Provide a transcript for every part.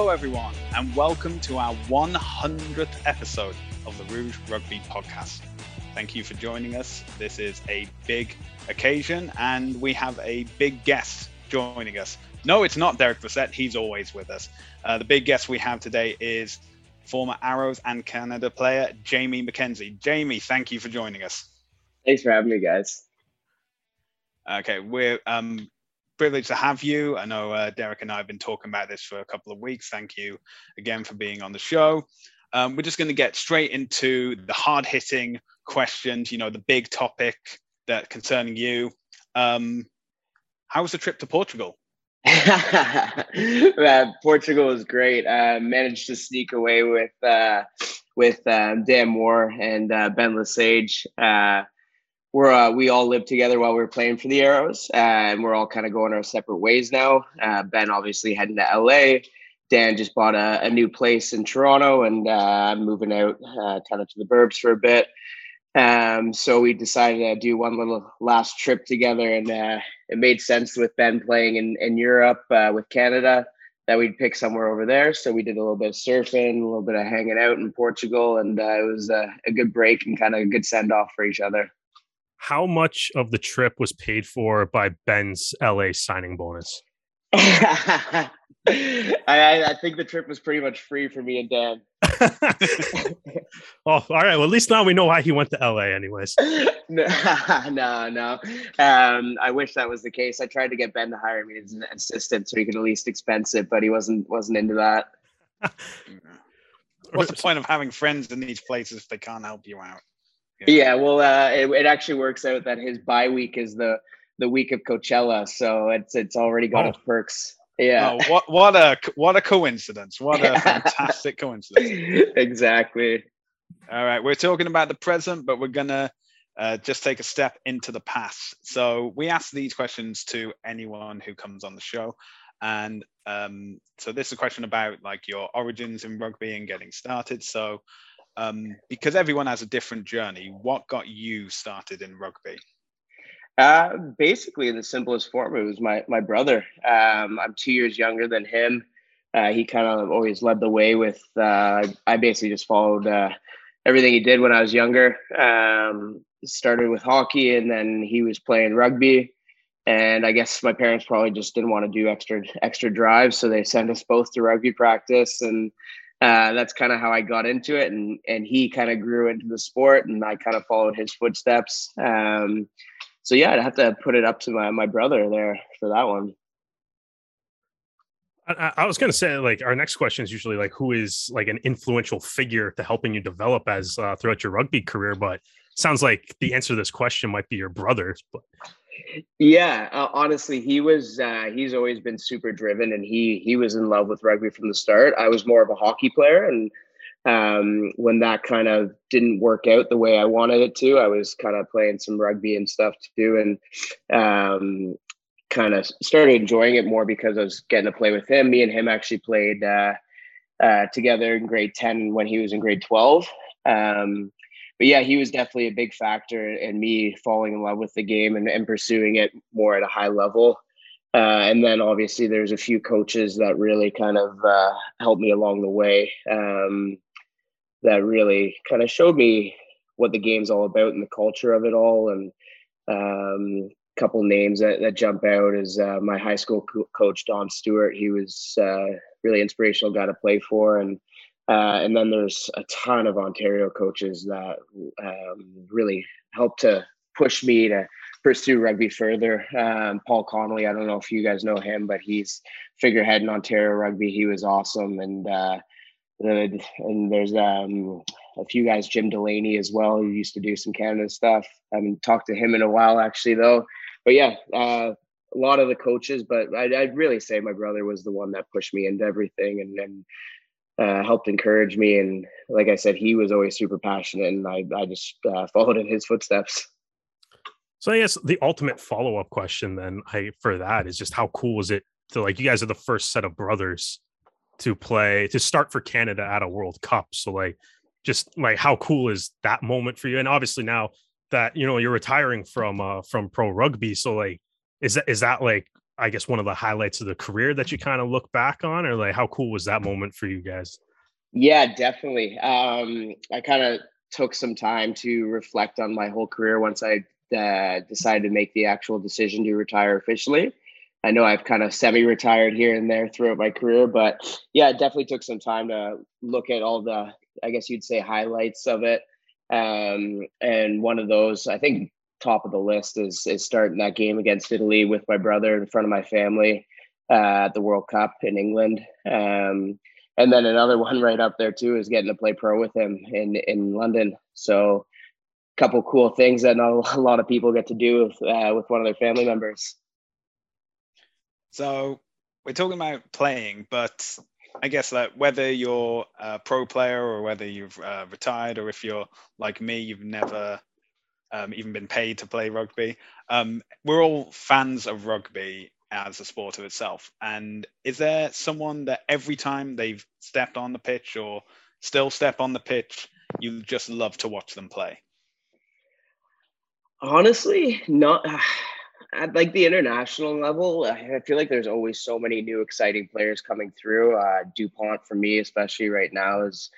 Hello, everyone, and welcome to our 100th episode of the Rouge Rugby Podcast. Thank you for joining us. This is a big occasion, and we have a big guest joining us. No, it's not Derek Brissett. He's always with us. Uh, the big guest we have today is former Arrows and Canada player Jamie McKenzie. Jamie, thank you for joining us. Thanks for having me, guys. Okay, we're um, privileged to have you. I know uh, Derek and I have been talking about this for a couple of weeks. Thank you again for being on the show. Um, we're just going to get straight into the hard hitting questions, you know, the big topic that concerning you. Um, how was the trip to Portugal? uh, Portugal was great. Uh, managed to sneak away with uh, with um, Dan Moore and uh, Ben Lesage. We're uh, we all lived together while we were playing for the Arrows, and we're all kind of going our separate ways now. Uh, ben obviously heading to LA. Dan just bought a, a new place in Toronto, and uh, I'm moving out uh, kind of to the burbs for a bit. Um, so we decided to do one little last trip together, and uh, it made sense with Ben playing in in Europe with Canada that we'd pick somewhere over there. So we did a little bit of surfing, a little bit of hanging out in Portugal, and it was a good break and kind of a good send off for each other how much of the trip was paid for by Ben's LA signing bonus? I, I, think the trip was pretty much free for me and Dan. oh, all right. Well, at least now we know why he went to LA, anyways. no, no, no. Um, I wish that was the case. I tried to get Ben to hire me as an assistant so he could at least expense it, but he wasn't wasn't into that. What's the point of having friends in these places if they can't help you out? Yeah, well, uh, it, it, actually works out that his bye week is the the week of Coachella, so it's it's already got oh. its perks. Yeah. Oh, what what a what a coincidence! What a fantastic coincidence! exactly. All right, we're talking about the present, but we're gonna uh, just take a step into the past. So we ask these questions to anyone who comes on the show, and um, so this is a question about like your origins in rugby and getting started. So um, because everyone has a different journey. What got you started in rugby? Uh, basically, in the simplest form, it was my my brother. Um, I'm two years younger than him. Uh, he kind of always led the way with. Uh, I basically just followed uh, everything he did when I was younger. Um, started with hockey, and then he was playing rugby. And I guess my parents probably just didn't want to do extra extra drives, so they sent us both to rugby practice. And uh, that's kind of how I got into it, and and he kind of grew into the sport, and I kind of followed his footsteps. Um, so yeah, I'd have to put it up to my my brother there for that one. I, I was going to say, like, our next question is usually like, who is like an influential figure to helping you develop as uh, throughout your rugby career? But sounds like the answer to this question might be your brother. But yeah, uh, honestly, he was. Uh, he's always been super driven, and he he was in love with rugby from the start. I was more of a hockey player, and um, when that kind of didn't work out the way I wanted it to, I was kind of playing some rugby and stuff too, and um, kind of started enjoying it more because I was getting to play with him. Me and him actually played uh, uh, together in grade ten when he was in grade twelve. Um, but yeah, he was definitely a big factor in me falling in love with the game and, and pursuing it more at a high level. Uh, and then obviously there's a few coaches that really kind of uh, helped me along the way um, that really kind of showed me what the game's all about and the culture of it all. And um, a couple names that, that jump out is uh, my high school co- coach, Don Stewart. He was uh, really inspirational guy to play for. And uh, and then there's a ton of Ontario coaches that um, really helped to push me to pursue rugby further. Um, Paul Connolly, I don't know if you guys know him, but he's figurehead in Ontario rugby. He was awesome, and uh, and there's um, a few guys, Jim Delaney as well, who used to do some Canada stuff. I haven't talked to him in a while actually, though. But yeah, uh, a lot of the coaches, but I'd, I'd, really say my brother was the one that pushed me into everything, and and uh, helped encourage me. And like I said, he was always super passionate, and I, I just uh, followed in his footsteps. So I guess the ultimate follow up question then I for that is just how cool was it to like you guys are the first set of brothers to play to start for Canada at a World Cup. So like just like how cool is that moment for you? And obviously now that you know you're retiring from uh from pro rugby, so like is that is that like I guess one of the highlights of the career that you kind of look back on, or like how cool was that moment for you guys? Yeah, definitely. Um, I kind of took some time to reflect on my whole career once I uh, decided to make the actual decision to retire officially. I know I've kind of semi-retired here and there throughout my career, but yeah, it definitely took some time to look at all the, I guess you'd say, highlights of it. Um, and one of those, I think, top of the list is is starting that game against Italy with my brother in front of my family uh, at the World Cup in England. Um, and then another one right up there too is getting to play pro with him in in London. So, a couple cool things that not a lot of people get to do with uh, with one of their family members. So we're talking about playing, but I guess that whether you're a pro player or whether you've uh, retired or if you're like me, you've never um, even been paid to play rugby. Um, we're all fans of rugby as a sport of itself. And is there someone that every time they've stepped on the pitch or still step on the pitch, you just love to watch them play? Honestly, not at like the international level. I feel like there's always so many new exciting players coming through. Uh, Dupont for me, especially right now, is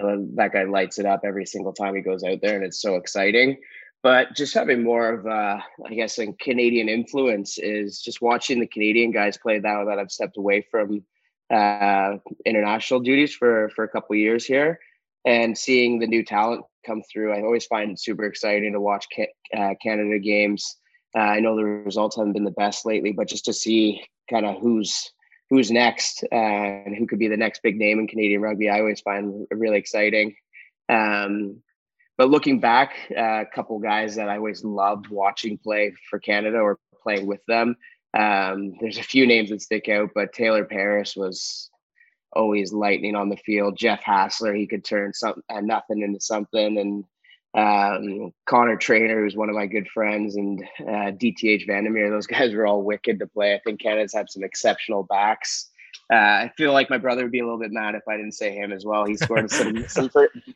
uh, that guy lights it up every single time he goes out there, and it's so exciting but just having more of a, I guess a Canadian influence is just watching the Canadian guys play now that I've stepped away from uh, international duties for for a couple years here, and seeing the new talent come through. I always find it super exciting to watch uh, Canada games. Uh, I know the results haven't been the best lately, but just to see kind of who's who's next uh, and who could be the next big name in Canadian rugby, I always find really exciting. Um, but looking back, uh, a couple guys that I always loved watching play for Canada or playing with them. Um, there's a few names that stick out, but Taylor Paris was always lightning on the field. Jeff Hassler, he could turn something uh, nothing into something, and um, Conor Trainor, who's one of my good friends, and uh, DTH van der Merwe. Those guys were all wicked to play. I think Canada's had some exceptional backs. Uh, I feel like my brother would be a little bit mad if I didn't say him as well. He scored some some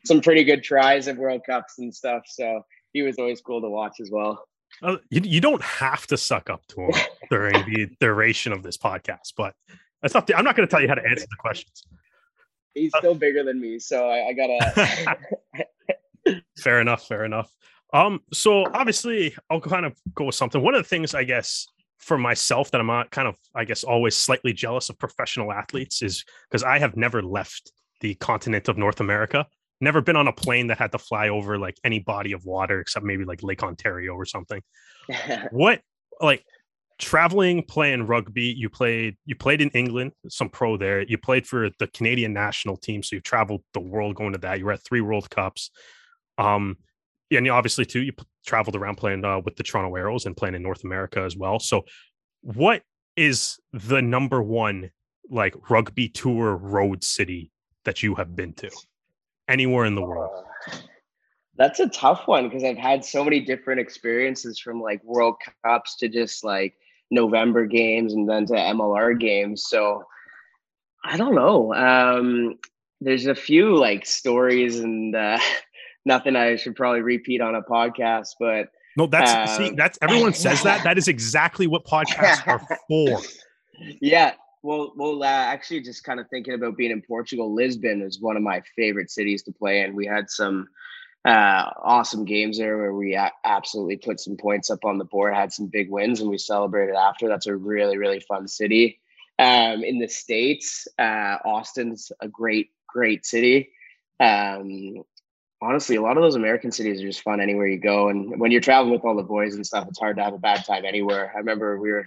some pretty good tries at World Cups and stuff. So he was always cool to watch as well. Uh, you, you don't have to suck up to him during the duration of this podcast, but that's not. The, I'm not going to tell you how to answer the questions. He's still bigger than me, so I, I gotta. fair enough. Fair enough. Um. So obviously, I'll kind of go with something. One of the things I guess for myself that I'm not kind of, I guess, always slightly jealous of professional athletes is because I have never left the continent of North America. Never been on a plane that had to fly over like any body of water except maybe like Lake Ontario or something. what like traveling playing rugby you played you played in england some pro there you played for the canadian national team so you traveled the world going to that you were at three world cups um and obviously too you traveled around playing uh, with the Toronto Arrows and playing in North America as well. So, what is the number one like rugby tour road city that you have been to anywhere in the world? Uh, that's a tough one because I've had so many different experiences from like World Cups to just like November games and then to MLR games. So I don't know. Um, there's a few like stories and uh, nothing I should probably repeat on a podcast, but no, that's um, see, that's everyone says that. That is exactly what podcasts are for. Yeah. Well, well, uh, actually, just kind of thinking about being in Portugal, Lisbon is one of my favorite cities to play in. We had some uh, awesome games there where we a- absolutely put some points up on the board, had some big wins, and we celebrated after. That's a really, really fun city. Um, in the States, uh, Austin's a great, great city. Um, honestly, a lot of those American cities are just fun anywhere you go. And when you're traveling with all the boys and stuff, it's hard to have a bad time anywhere. I remember we were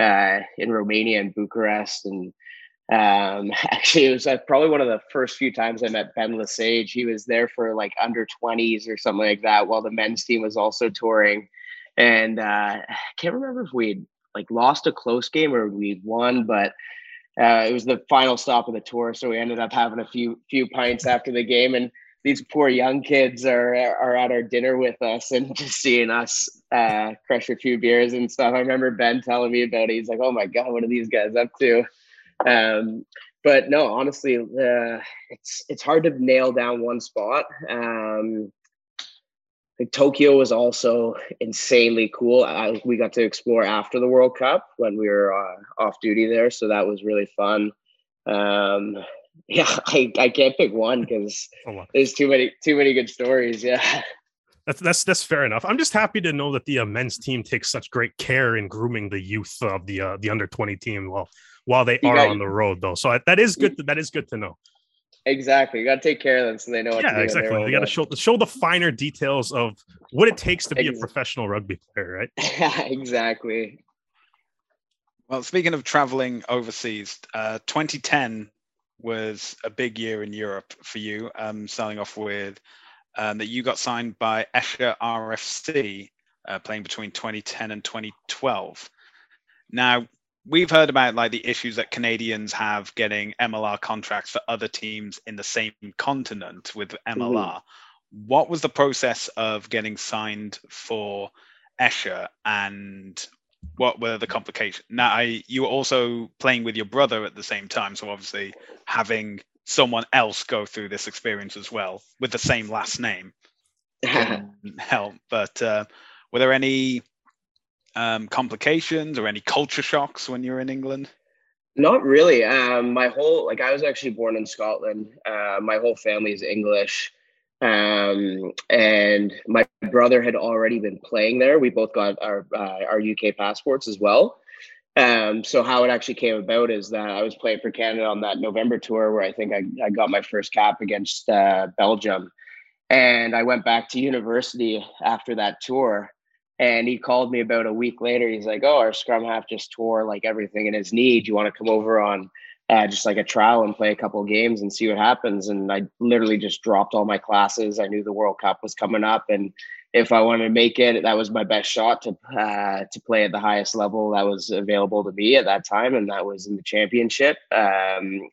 uh, in Romania and Bucharest, and um, actually, it was uh, probably one of the first few times I met Ben Lesage. He was there for like under 20s or something like that, while the men's team was also touring. And uh, I can't remember if we like lost a close game or we won, but uh, it was the final stop of the tour, so we ended up having a few few pints after the game, and these poor young kids are are at our dinner with us and just seeing us uh, crush a few beers and stuff. I remember Ben telling me about it. He's like, "Oh my god, what are these guys up to?" Um, but no, honestly, uh, it's it's hard to nail down one spot. Um, like Tokyo was also insanely cool. I, we got to explore after the World Cup when we were uh, off duty there, so that was really fun. Um, yeah, I, I can't pick one because there's too many too many good stories. Yeah. That's that's that's fair enough. I'm just happy to know that the uh, men's team takes such great care in grooming the youth of the uh, the under 20 team while while they you are got, on the road though. So that is good. To, that is good to know. Exactly. You got to take care of them so they know. yeah, exactly. You got to show show the finer details of what it takes to be a professional rugby player, right? Yeah, exactly. Well, speaking of traveling overseas, uh, 2010 was a big year in Europe for you. Um, starting off with um, that you got signed by Esher RFC, uh, playing between 2010 and 2012. Now, we've heard about like the issues that Canadians have getting MLR contracts for other teams in the same continent with MLR. Mm-hmm. What was the process of getting signed for Esher and what were the complications? Now, I, you were also playing with your brother at the same time, so obviously having someone else go through this experience as well with the same last name help. But uh, were there any um, complications or any culture shocks when you were in England? Not really. Um, my whole like I was actually born in Scotland. Uh, my whole family is English, um, and my brother had already been playing there. We both got our uh, our UK passports as well. Um, so how it actually came about is that I was playing for Canada on that November tour where I think I, I got my first cap against uh, Belgium. And I went back to university after that tour. And he called me about a week later. He's like, Oh, our scrum half just tore like everything in his knee. Do you want to come over on uh, just like a trial and play a couple games and see what happens? And I literally just dropped all my classes. I knew the World Cup was coming up and if I wanted to make it, that was my best shot to uh, to play at the highest level that was available to me at that time, and that was in the championship um,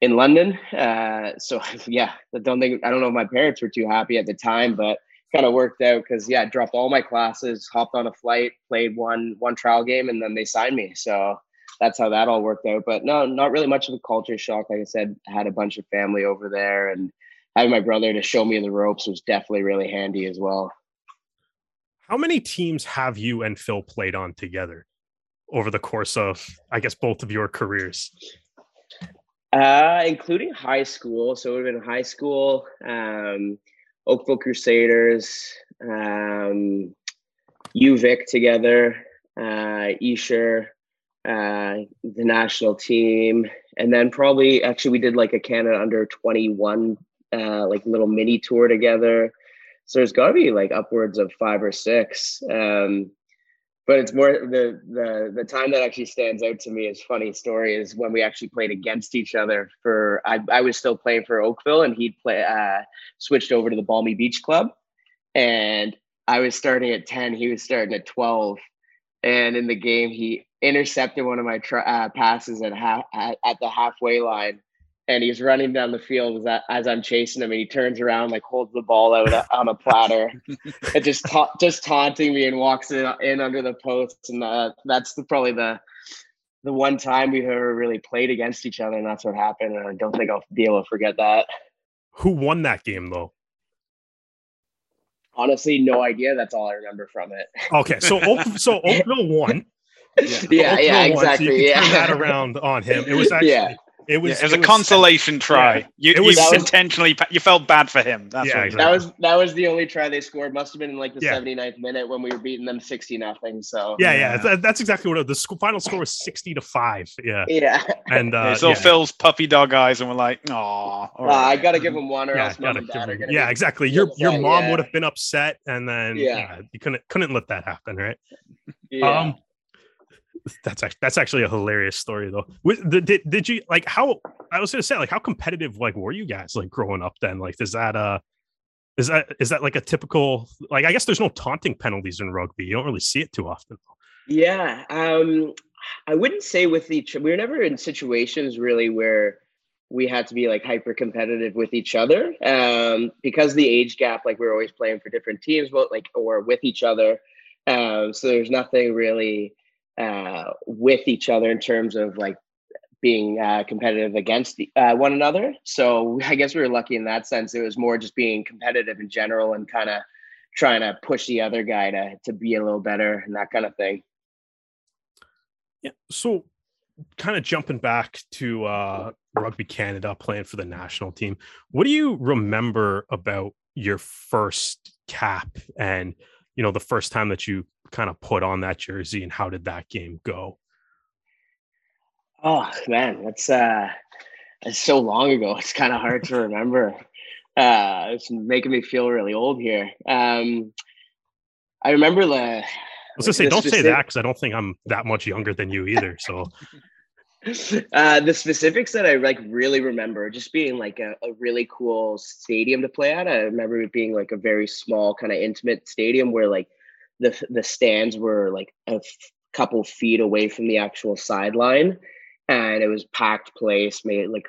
in London. Uh, so yeah, I don't think I don't know if my parents were too happy at the time, but kind of worked out because yeah, I dropped all my classes, hopped on a flight, played one one trial game, and then they signed me. So that's how that all worked out. But no, not really much of a culture shock. Like I said, I had a bunch of family over there, and having my brother to show me the ropes was definitely really handy as well. How many teams have you and Phil played on together over the course of, I guess, both of your careers? Uh, including high school. So it would have been high school, um, Oakville Crusaders, um, UVic together, uh, Esher, uh, the national team, and then probably actually we did like a Canada under 21 uh, like little mini tour together. So there's got to be like upwards of five or six. Um, but it's more the the the time that actually stands out to me is funny story is when we actually played against each other for I, I was still playing for Oakville and he'd play uh, switched over to the Balmy Beach Club and I was starting at 10 he was starting at 12 and in the game he intercepted one of my tra- uh, passes at half at, at the halfway line and he's running down the field as, I, as I'm chasing him, and he turns around, like holds the ball out on a platter, and just ta- just taunting me, and walks in, in under the post, and uh, that's the, probably the the one time we've ever really played against each other, and that's what happened. And I don't think I'll be able to forget that. Who won that game, though? Honestly, no idea. That's all I remember from it. Okay, so so Oakville won. Yeah, yeah, yeah exactly. Won, so yeah. turn that around on him. It was actually yeah. It was, yeah, it was it a was, consolation try. Yeah. You, it was, you intentionally you felt bad for him. That's yeah, exactly. that was that was the only try they scored. Must have been in like the yeah. 79th minute when we were beating them 60 nothing. So yeah, yeah, yeah. that's exactly what it, the final score was 60 to five. Yeah, yeah. And uh, so Phil's puppy dog eyes, and we're like, oh, uh, I gotta give him one, or else mom and dad are gonna. Yeah, exactly. Your upset, your mom would have been upset, and then yeah. you couldn't couldn't let that happen, right? Yeah. Um, that's actually that's actually a hilarious story though. Did did you like how I was gonna say like how competitive like were you guys like growing up then? Like is that uh is that is that like a typical like I guess there's no taunting penalties in rugby. You don't really see it too often. Yeah, um, I wouldn't say with each. We were never in situations really where we had to be like hyper competitive with each other um, because the age gap. Like we are always playing for different teams, but like or with each other. Um, so there's nothing really uh, with each other in terms of like being uh, competitive against uh, one another. So I guess we were lucky in that sense. It was more just being competitive in general and kind of trying to push the other guy to to be a little better and that kind of thing. Yeah. So kind of jumping back to uh rugby canada playing for the national team what do you remember about your first cap and you know the first time that you kind of put on that jersey and how did that game go oh man that's uh it's so long ago it's kind of hard to remember uh it's making me feel really old here um i remember the I was gonna say, don't specific... say that because I don't think I'm that much younger than you either. So, uh, the specifics that I like really remember just being like a, a, really cool stadium to play at. I remember it being like a very small, kind of intimate stadium where like the the stands were like a f- couple feet away from the actual sideline, and it was packed place. Made like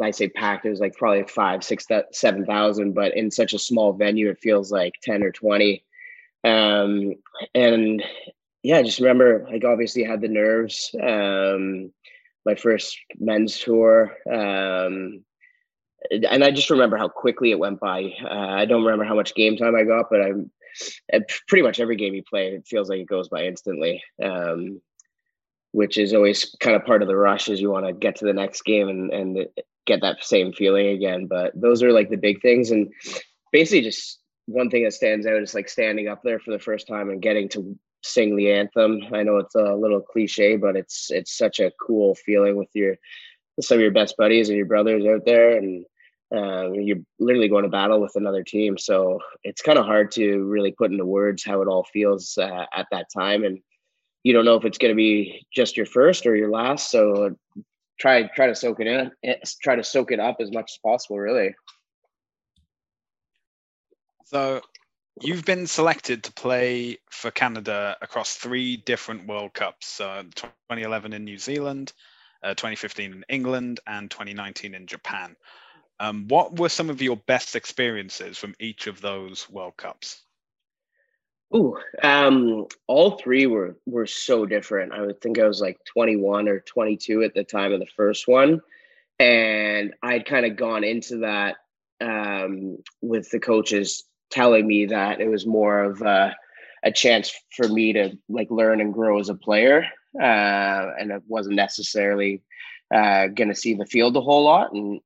I say packed, it was like probably five, six, seven thousand, but in such a small venue, it feels like ten or twenty. Um, and yeah, I just remember like obviously had the nerves. Um, my first men's tour. Um, and I just remember how quickly it went by. Uh, I don't remember how much game time I got, but I'm pretty much every game you play, it feels like it goes by instantly. Um, which is always kind of part of the rush as you want to get to the next game and, and get that same feeling again. But those are like the big things. And basically just one thing that stands out is like standing up there for the first time and getting to sing the anthem. I know it's a little cliche, but it's it's such a cool feeling with your some of your best buddies and your brothers out there, and uh, you're literally going to battle with another team. So it's kind of hard to really put into words how it all feels uh, at that time, and you don't know if it's going to be just your first or your last. So try try to soak it in, eh, try to soak it up as much as possible, really. So you've been selected to play for Canada across three different World Cups. So 2011 in New Zealand, uh, 2015 in England, and 2019 in Japan. Um, what were some of your best experiences from each of those World Cups? Ooh, um, all three were were so different. I would think I was like 21 or 22 at the time of the first one, and I'd kind of gone into that um, with the coaches telling me that it was more of a, a chance for me to like learn and grow as a player. Uh, and it wasn't necessarily uh, going to see the field a whole lot. And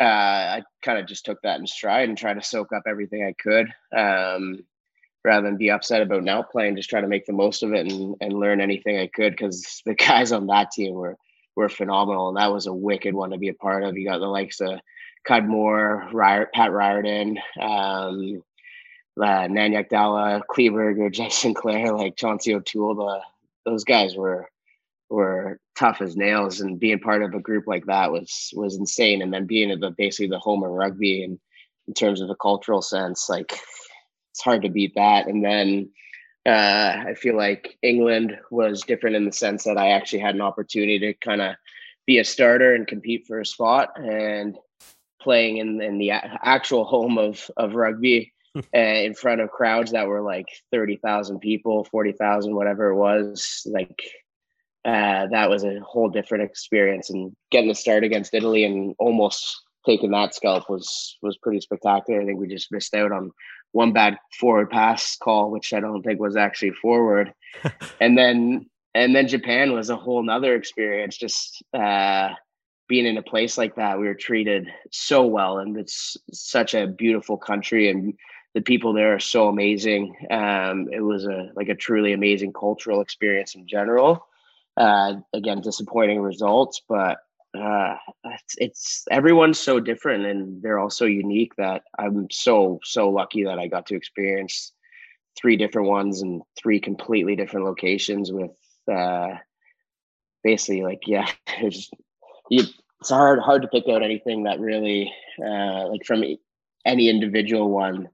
uh, I kind of just took that in stride and tried to soak up everything I could. Um, rather than be upset about not playing, just try to make the most of it and, and learn anything I could because the guys on that team were were phenomenal. And that was a wicked one to be a part of. You got the likes of Cudmore, Pat Riordan, um, uh, Nanyuk Dalla, Kleberg, Jason Clare, like Chauncey O'Toole, the, those guys were were tough as nails, and being part of a group like that was was insane. And then being at the basically the home of rugby, and in terms of the cultural sense, like it's hard to beat that. And then uh, I feel like England was different in the sense that I actually had an opportunity to kind of be a starter and compete for a spot and playing in, in the actual home of of rugby uh, in front of crowds that were like 30,000 people, 40,000, whatever it was. Like, uh, that was a whole different experience. And getting to start against Italy and almost taking that scalp was was pretty spectacular. I think we just missed out on one bad forward pass call, which I don't think was actually forward. and then and then Japan was a whole nother experience. Just uh, being in a place like that, we were treated so well, and it's such a beautiful country and the people there are so amazing. Um, it was a like a truly amazing cultural experience in general. Uh, again, disappointing results, but uh, it's, it's everyone's so different and they're all so unique that I'm so so lucky that I got to experience three different ones in three completely different locations with uh, basically like yeah, it's it's hard hard to pick out anything that really uh, like from any individual one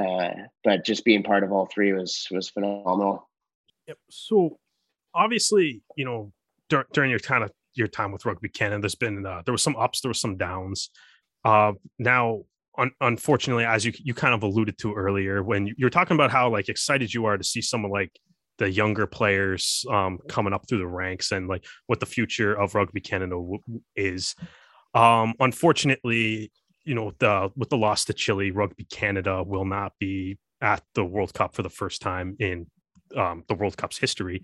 uh, but just being part of all three was was phenomenal. Yep. So obviously, you know, dur- during your kind of your time with Rugby Canada, there's been uh, there was some ups, there was some downs. Uh, now, un- unfortunately, as you you kind of alluded to earlier, when you, you're talking about how like excited you are to see someone like the younger players um, coming up through the ranks and like what the future of Rugby Canada w- is. Um, unfortunately, you know the with the loss to Chile, Rugby Canada will not be at the World Cup for the first time in um, the World Cup's history.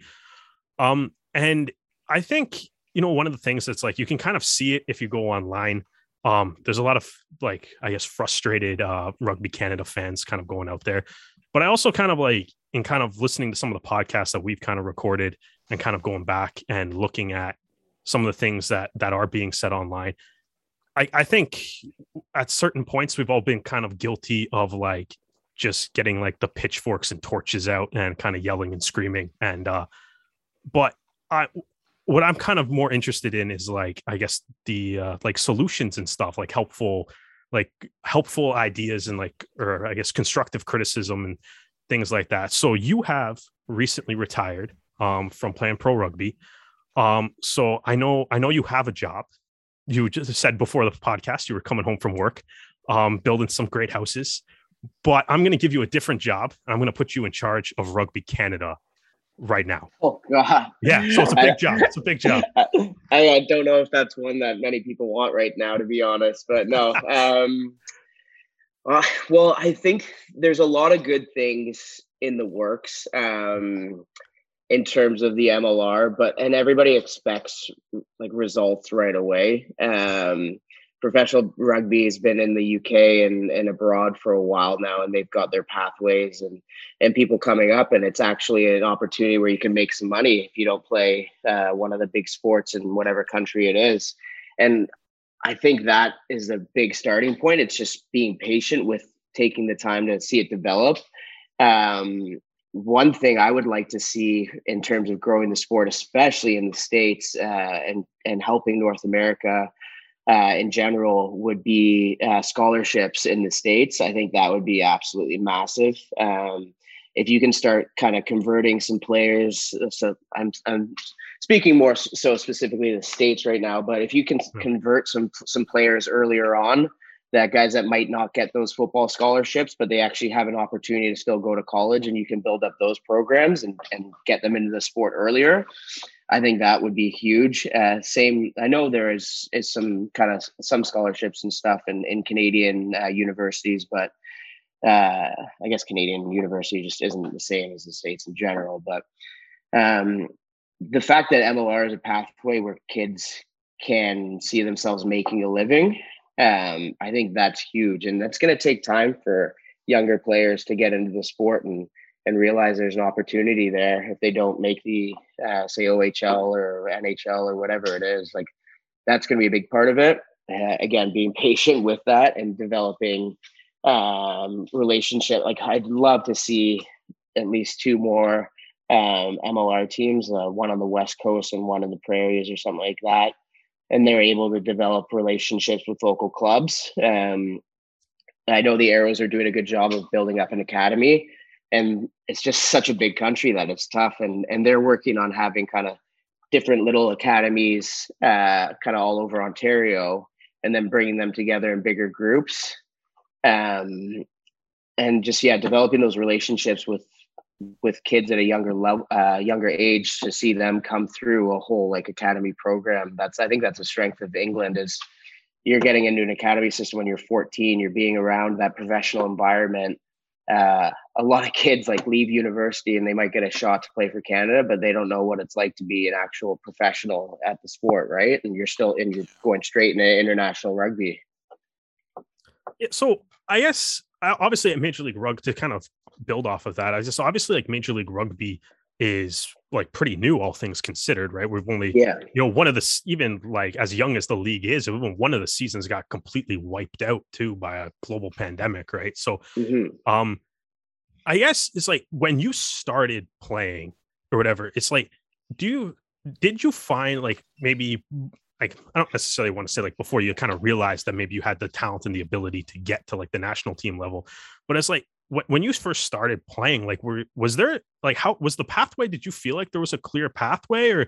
Um, and I think you know one of the things that's like you can kind of see it if you go online. Um, there's a lot of like I guess frustrated uh, Rugby Canada fans kind of going out there, but I also kind of like in kind of listening to some of the podcasts that we've kind of recorded and kind of going back and looking at some of the things that that are being said online. I, I think at certain points we've all been kind of guilty of like just getting like the pitchforks and torches out and kind of yelling and screaming. And uh but I what I'm kind of more interested in is like I guess the uh like solutions and stuff, like helpful like helpful ideas and like or I guess constructive criticism and things like that. So you have recently retired um from playing pro rugby. Um so I know I know you have a job you just said before the podcast you were coming home from work, um, building some great houses. But I'm going to give you a different job. I'm going to put you in charge of Rugby Canada right now. Oh God! Yeah, so it's a big job. It's a big job. I, I, don't know if that's one that many people want right now, to be honest. But no. um, uh, well, I think there's a lot of good things in the works. Um, in terms of the MLR, but and everybody expects like results right away. Um, professional rugby has been in the UK and, and abroad for a while now, and they've got their pathways and and people coming up, and it's actually an opportunity where you can make some money if you don't play uh, one of the big sports in whatever country it is. And I think that is a big starting point. It's just being patient with taking the time to see it develop. Um, one thing I would like to see in terms of growing the sport, especially in the states uh, and and helping North America uh, in general, would be uh, scholarships in the states. I think that would be absolutely massive. Um, if you can start kind of converting some players, so I'm I'm speaking more so specifically the states right now, but if you can hmm. convert some some players earlier on that guys that might not get those football scholarships, but they actually have an opportunity to still go to college and you can build up those programs and, and get them into the sport earlier. I think that would be huge. Uh, same, I know there is is some kind of some scholarships and stuff in in Canadian uh, universities, but uh, I guess Canadian university just isn't the same as the states in general. But um, the fact that MLR is a pathway where kids can see themselves making a living um, I think that's huge, and that's going to take time for younger players to get into the sport and and realize there's an opportunity there if they don't make the uh, say OHL or NHL or whatever it is. Like that's going to be a big part of it. Uh, again, being patient with that and developing um, relationship. Like I'd love to see at least two more um, MLR teams, uh, one on the West Coast and one in the Prairies or something like that and they're able to develop relationships with local clubs. Um, I know the Arrows are doing a good job of building up an academy, and it's just such a big country that it's tough. And and they're working on having kind of different little academies, uh, kind of all over Ontario, and then bringing them together in bigger groups. Um, and just yeah, developing those relationships with with kids at a younger level uh, younger age to see them come through a whole like academy program that's i think that's a strength of england is you're getting into an academy system when you're 14 you're being around that professional environment uh, a lot of kids like leave university and they might get a shot to play for canada but they don't know what it's like to be an actual professional at the sport right? And you're still and you're going straight into international rugby. Yeah, so i guess obviously at major league rugby to kind of build off of that, I just obviously like Major League Rugby is like pretty new, all things considered, right? We've only, yeah, you know, one of the even like as young as the league is, even one of the seasons got completely wiped out too by a global pandemic, right? So, mm-hmm. um, I guess it's like when you started playing or whatever, it's like, do you did you find like maybe like I don't necessarily want to say like before you kind of realized that maybe you had the talent and the ability to get to like the national team level, but it's like when you first started playing like were was there like how was the pathway did you feel like there was a clear pathway or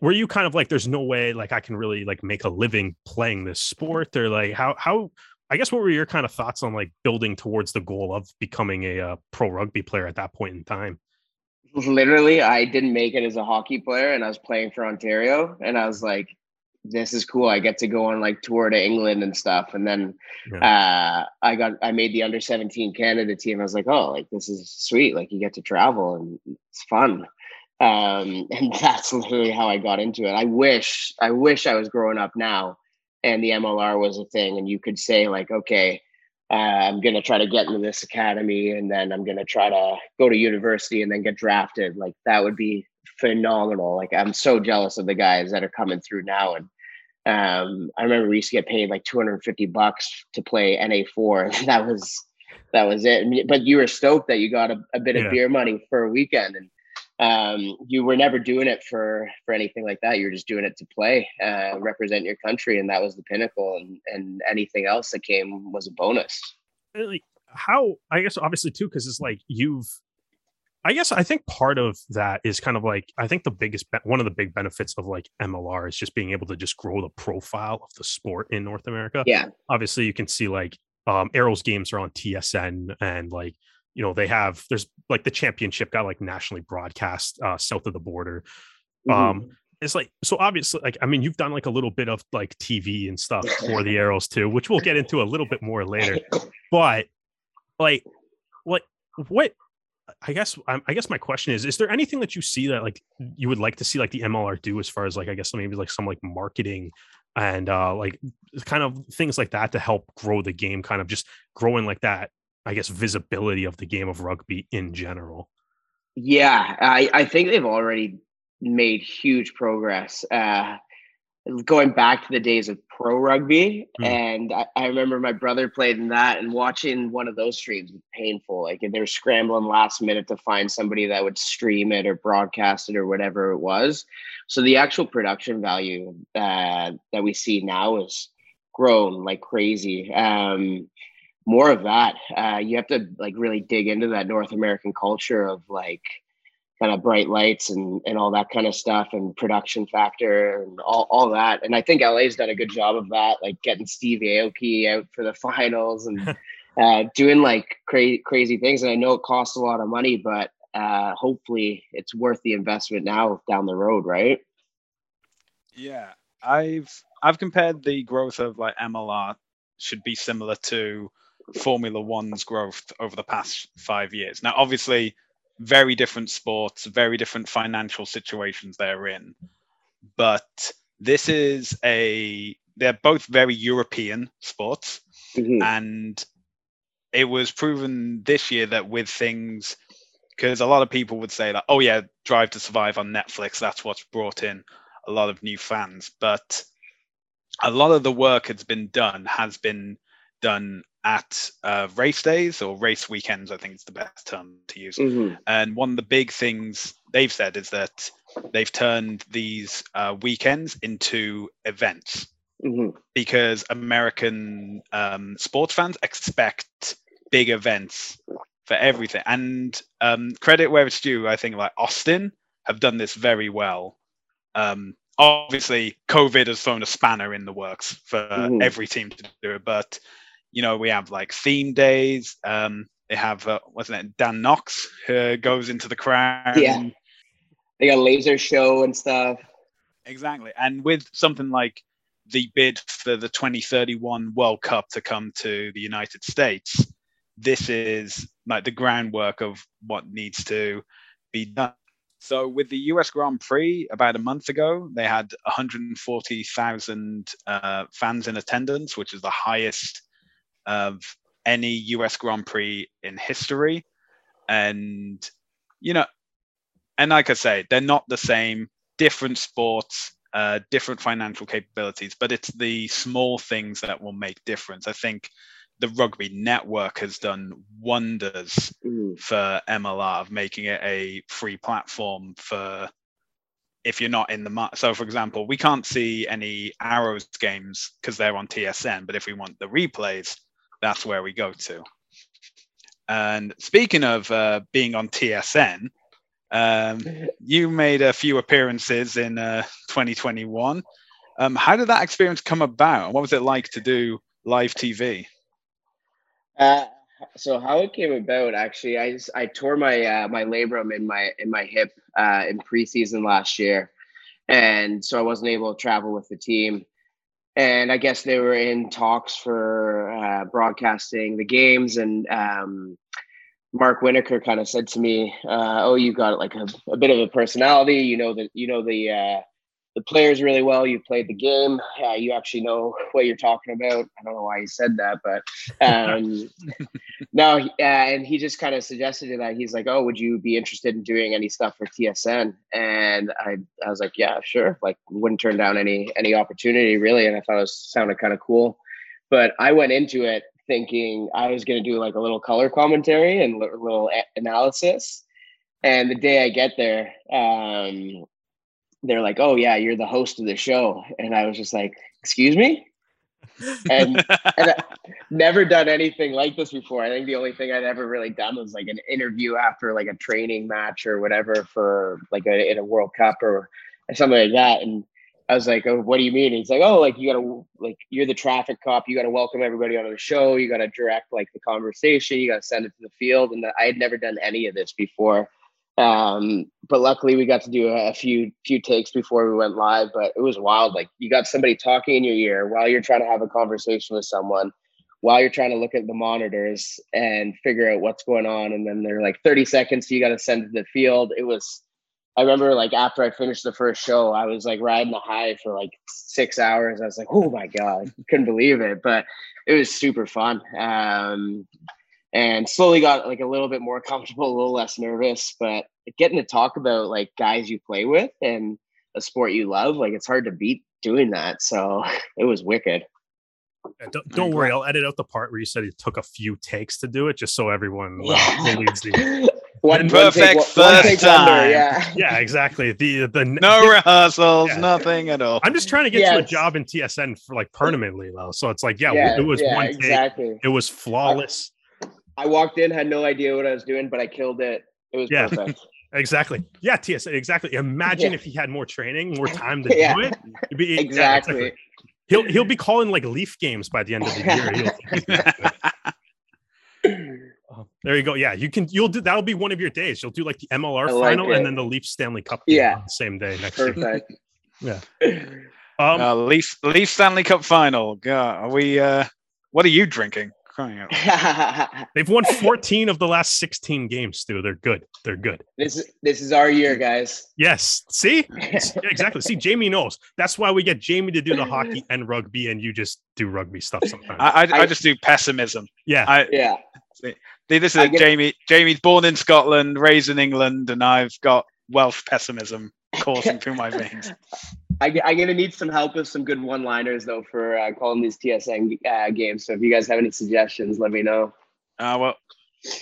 were you kind of like there's no way like i can really like make a living playing this sport or like how how i guess what were your kind of thoughts on like building towards the goal of becoming a, uh, pro rugby player at that point in time? Literally i didn't make it as a hockey player and i was playing for ontario and i was like this is cool. I get to go on like tour to England and stuff. And then yeah. uh, I got I made the under 17 Canada team. I was like, oh, like this is sweet. Like you get to travel and it's fun. Um, and that's literally how I got into it. I wish I wish I was growing up now and the MLR was a thing, and you could say like, okay, uh, I'm gonna try to get into this academy, and then I'm gonna try to go to university and then get drafted. Like that would be phenomenal. Like I'm so jealous of the guys that are coming through now. And um, I remember we used to get paid like 250 bucks to play NA4. that was that was it. But you were stoked that you got a, a bit yeah. of beer money for a weekend, and um, you were never doing it for for anything like that. You were just doing it to play, uh, represent your country, and that was the pinnacle. And and anything else that came was a bonus. Like how I guess obviously too, because it's like you've I guess I think part of that is kind of like I think the biggest one of the big benefits of like MLR is just being able to just grow the profile of the sport in North America. Yeah. Obviously, you can see like um Arrows games are on TSN and like you know they have there's like the championship got like nationally broadcast uh south of the border. Mm-hmm. Um it's like so obviously like I mean you've done like a little bit of like TV and stuff for the Arrows too, which we'll get into a little bit more later. But like like what I guess I guess my question is: Is there anything that you see that like you would like to see like the MLR do as far as like I guess maybe like some like marketing and uh like kind of things like that to help grow the game, kind of just growing like that. I guess visibility of the game of rugby in general. Yeah, I I think they've already made huge progress. Uh, going back to the days of pro rugby mm. and I, I, remember my brother played in that and watching one of those streams was painful. Like they were scrambling last minute to find somebody that would stream it or broadcast it or whatever it was. So the actual production value uh, that we see now is grown like crazy. Um, more of that uh, you have to like really dig into that north american culture of like kind of bright lights and and all that kind of stuff and production factor and all, all that. And I think LA's done a good job of that, like getting Steve Aoki out for the finals and uh, doing like crazy crazy things. And I know it costs a lot of money, but uh, hopefully it's worth the investment now down the road, right? Yeah, I've I've compared the growth of like MLR should be similar to Formula One's growth over the past five years. Now, obviously, very different sports, very different financial situations they're in. But this is a, they're both very European sports. Mm-hmm. And it was proven this year that with things, because a lot of people would say that, oh, yeah, Drive to Survive on Netflix, that's what's brought in a lot of new fans. But a lot of the work that's been done has been done at uh, race days or race weekends, I think is the best term to use. Mm-hmm. And one of the big things they've said is that they've turned these uh, weekends into events mm-hmm. because American um, sports fans expect big events for everything. And um, credit where it's due, I think like Austin have done this very well. Um, obviously, COVID has thrown a spanner in the works for mm-hmm. every team to do it, but you know, we have like theme days. Um, they have, uh, wasn't it Dan Knox who goes into the crowd? Yeah. They got a laser show and stuff. Exactly. And with something like the bid for the 2031 World Cup to come to the United States, this is like the groundwork of what needs to be done. So, with the US Grand Prix about a month ago, they had 140,000 uh, fans in attendance, which is the highest of any US Grand Prix in history. And, you know, and like I say, they're not the same, different sports, uh, different financial capabilities, but it's the small things that will make difference. I think the rugby network has done wonders mm. for MLR of making it a free platform for if you're not in the so for example we can't see any arrows games because they're on tsn but if we want the replays that's where we go to. And speaking of uh, being on TSN, um, you made a few appearances in uh, 2021. Um, how did that experience come about? What was it like to do live TV? Uh, so how it came about, actually, I just, I tore my uh, my labrum in my in my hip uh, in preseason last year, and so I wasn't able to travel with the team. And I guess they were in talks for uh, broadcasting the games, and um, Mark Winokur kind of said to me, uh, "Oh, you've got like a, a, bit of a personality. You know that you know the uh, the players really well. You've played the game. Uh, you actually know what you're talking about. I don't know why he said that, but um, no. Uh, and he just kind of suggested that he's like, "Oh, would you be interested in doing any stuff for TSN?" And I, I was like, "Yeah, sure." Like, wouldn't turn down any any opportunity really. And I thought it was, sounded kind of cool. But I went into it thinking I was going to do like a little color commentary and a little analysis. And the day I get there, um, they're like, "Oh yeah, you're the host of the show," and I was just like, "Excuse me." and, and never done anything like this before. I think the only thing I'd ever really done was like an interview after like a training match or whatever for like a, in a World Cup or something like that. And I was like, "Oh, what do you mean?" he's like, "Oh, like you gotta like you're the traffic cop. You gotta welcome everybody onto the show. You gotta direct like the conversation. You gotta send it to the field." And I had never done any of this before. Um, but luckily we got to do a, few few takes before we went live. But it was wild. Like you got somebody talking in your ear while you're trying to have a conversation with someone, while you're trying to look at the monitors and figure out what's going on. And then they're like 30 seconds, so you got to send to the field. It was. I remember like after I finished the first show, I was like riding the high for like six hours. I was like, oh my god, couldn't believe it. But it was super fun. Um, and slowly got like a little bit more comfortable, a little less nervous. But getting to talk about like guys you play with and a sport you love, like it's hard to beat doing that. So it was wicked. Yeah, don't, don't worry, I'll edit out the part where you said it took a few takes to do it, just so everyone uh, yeah. believes the one perfect one take, first one time. Wonder, yeah, yeah, exactly. The the no rehearsals, yeah. nothing at all. I'm just trying to get yes. to a job in TSN for like permanently though, so it's like yeah, yeah it was one exactly. take. It was flawless. I walked in, had no idea what I was doing, but I killed it. It was yeah. perfect. exactly. Yeah, TSA. Exactly. Imagine yeah. if he had more training, more time to yeah. do it. Be, exactly. Yeah, exactly. He'll he'll be calling like Leaf games by the end of the year. There you go. Yeah, you can. You'll do. That'll be one of your days. You'll do like the MLR like final it. and then the Leaf Stanley Cup. Yeah, the same day next year. Perfect. year. Yeah. Um, uh, Leaf Leaf Stanley Cup final. God, are we? uh What are you drinking? Crying out. They've won 14 of the last 16 games, Stu. They're good. They're good. This is this is our year, guys. Yes. See? exactly. See, Jamie knows. That's why we get Jamie to do the hockey and rugby, and you just do rugby stuff sometimes. I, I, I just do pessimism. Yeah. I, yeah. See, this is Jamie. Jamie's born in Scotland, raised in England, and I've got Welsh pessimism coursing through my veins. I, am gonna need some help with some good one-liners though for uh, calling these TSN uh, games. So if you guys have any suggestions, let me know. Uh, well,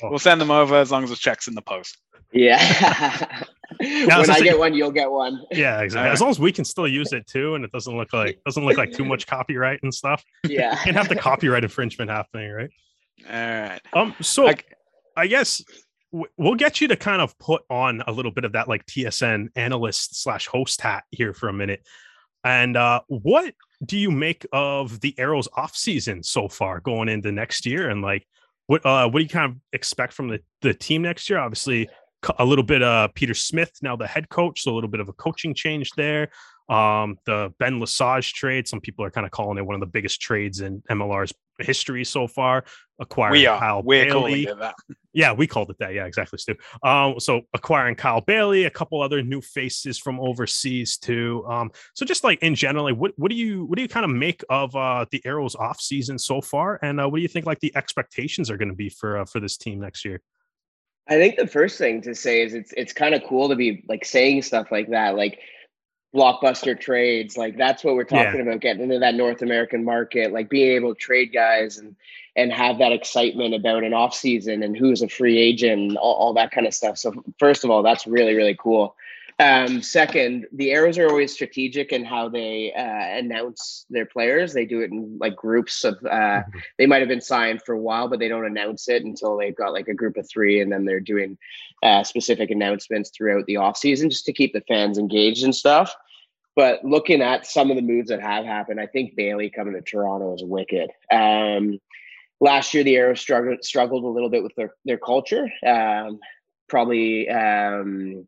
we'll send them over as long as the check's in the post. Yeah. when I say, get one, you'll get one. Yeah, exactly. As long as we can still use it too, and it doesn't look like doesn't look like too much copyright and stuff. Yeah. can't have the copyright infringement happening, right? All right. Um. So I, I guess we'll get you to kind of put on a little bit of that like TSN analyst slash host hat here for a minute. And uh, what do you make of the Arrows off season so far going into next year? And like, what uh, what do you kind of expect from the, the team next year? Obviously, a little bit of Peter Smith now the head coach, so a little bit of a coaching change there. Um, the Ben Lesage trade, some people are kind of calling it one of the biggest trades in MLR's history so far. Acquiring we are. Kyle We're Baillie. Yeah, we called it that. Yeah, exactly, Stu. Um, so acquiring Kyle Baillie, a couple other new faces from overseas too. Um, so just like in general, what what do you what do you kind of make of uh the Arrows off season so far, and uh, what do you think like the expectations are going to be for uh, for this team next year? I think the first thing to say is it's it's kind of cool to be like saying stuff like that, like blockbuster trades. Like that's what we're talking yeah. about, getting into that North American market, like being able to trade guys and and have that excitement about an off season and who's a free agent, all, all that kind of stuff. So first of all, that's really really cool. Um, second, the Arrows are always strategic in how they uh, announce their players. They do it in like groups of. Uh, mm-hmm. They might have been signed for a while, but they don't announce it until they've got like a group of three, and then they're doing uh, specific announcements throughout the off season just to keep the fans engaged and stuff. But looking at some of the moves that have happened, I think Baillie coming to Toronto is wicked. Um, last year, the Arrows struggled struggled a little bit with their their culture. Um, probably. Um,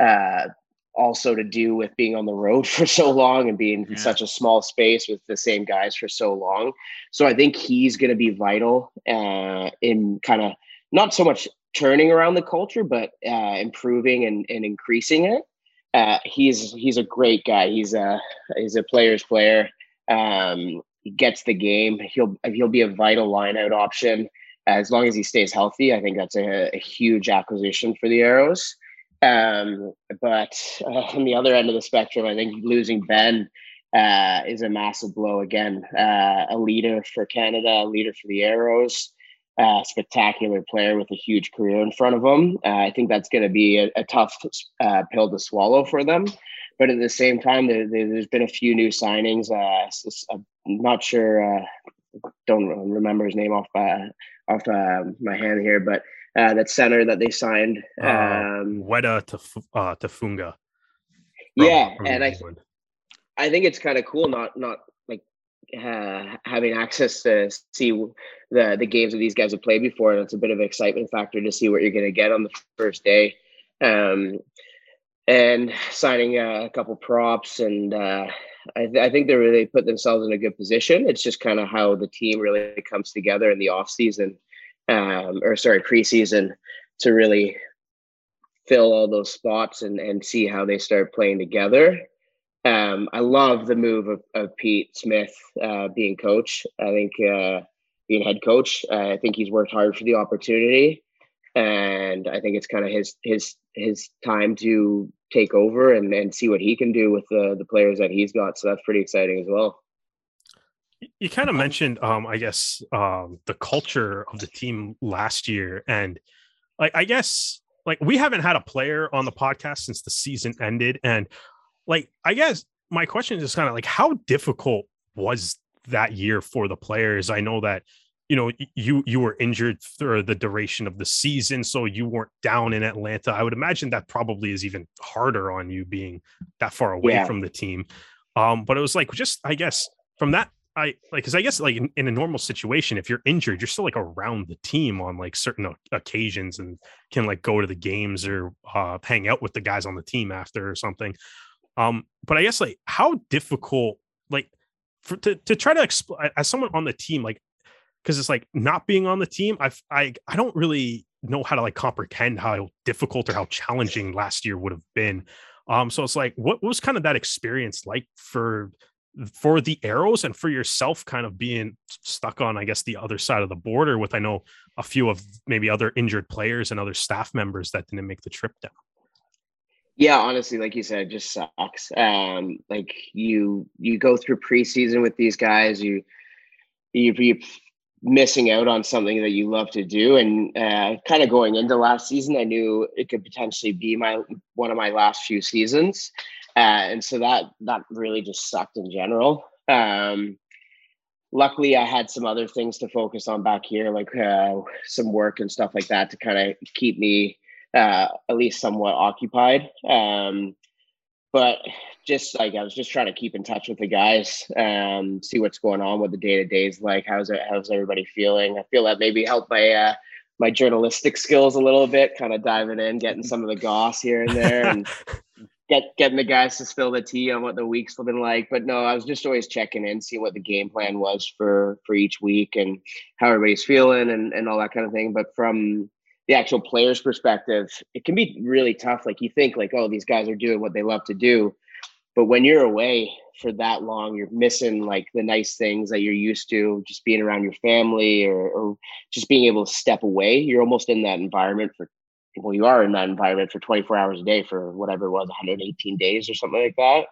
uh, also to do with being on the road for so long and being yeah. in such a small space with the same guys for so long. So I think he's going to be vital uh, in kind of not so much turning around the culture, but uh, improving and, and increasing it. Uh, he's he's a great guy. He's a he's a player's player. Um, he gets the game. He'll he'll be a vital lineout option as long as he stays healthy. I think that's a, a huge acquisition for the Arrows. Um, but uh, on the other end of the spectrum, I think losing Ben uh, is a massive blow again. Uh, a leader for Canada, a leader for the Arrows, uh, spectacular player with a huge career in front of him. Uh, I think that's going to be a, a tough uh, pill to swallow for them. But at the same time, there, has been a few new signings. I'm not sure, don't remember his name off off my hand here, but uh, that center that they signed. Uh, um, Weta to uh, Tafunga. Yeah, from and I, I think it's kind of cool not not like uh, having access to see the the games that these guys have played before, and it's a bit of an excitement factor to see what you're going to get on the first day. Um, and signing a couple props and uh, I, th- I, think they really put themselves in a good position. It's just kind of how the team really comes together in the off season um, or sorry, preseason to really fill all those spots and, and see how they start playing together. Um, I love the move of, of Pete Smith uh, being coach. I think uh, being head coach, uh, I think he's worked hard for the opportunity, and I think it's kind of his his his time to take over and, and see what he can do with the the players that he's got. So that's pretty exciting as well you kind of mentioned um i guess um the culture of the team last year and like i guess like we haven't had a player on the podcast since the season ended and like i guess my question is kind of like how difficult was that year for the players? I know that you know you you were injured for the duration of the season so you weren't down in atlanta. I would imagine that probably is even harder on you being that far away yeah. from the team. Um but it was like just i guess from that I like because I guess like in, in, a normal situation, if you're injured, you're still like around the team on like certain occasions and can like go to the games or uh, hang out with the guys on the team after or something. Um, but I guess like how difficult like for to to try to explain as someone on the team like because it's like not being on the team, I've I I don't really know how to like comprehend how difficult or how challenging last year would have been. Um, so it's like what, what was kind of that experience like for for the arrows and for yourself kind of being stuck on i guess the other side of the border with i know a few of maybe other injured players and other staff members that didn't make the trip down. Yeah honestly like you said it just sucks. Um like you you go through preseason with these guys you you you missing out on something that you love to do and uh, kind of going into last season i knew it could potentially be my one of my last few seasons uh, and so that that really just sucked in general. Um, luckily, I had some other things to focus on back here, like uh, some work and stuff like that, to kind of keep me uh, at least somewhat occupied. Um, but just like I was just trying to keep in touch with the guys, um, see what's going on, what the day to day is like. How's it? How's everybody feeling? I feel that maybe helped my uh, my journalistic skills a little bit, kind of diving in, getting some of the goss here and there, and get getting the guys to spill the tea on what the week's been like. But no, I was just always checking in, see what the game plan was for for each week and how everybody's feeling and and all that kind of thing. But from the actual player's perspective, it can be really tough. Like you think like, oh, these guys are doing what they love to do. But when you're away for that long, you're missing like the nice things that you're used to, just being around your family or, or just being able to step away. You're almost in that environment for well, you are in that environment for 24 hours a day for whatever it was, 118 days or something like that.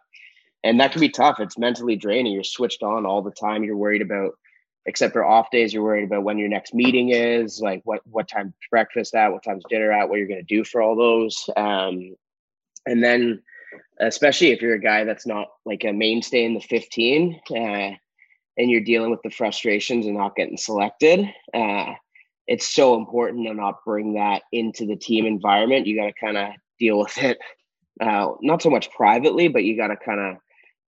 And that can be tough. It's mentally draining. You're switched on all the time. You're worried about, except for off days, you're worried about when your next meeting is, like what what time breakfast at, what time's dinner at, what you're going to do for all those. Um, and then, especially if you're a guy that's not like a mainstay in the 15, uh, and you're dealing with the frustrations and not getting selected. Uh, it's so important to not bring that into the team environment. You got to kind of deal with it, uh, not so much privately, but you got to kind of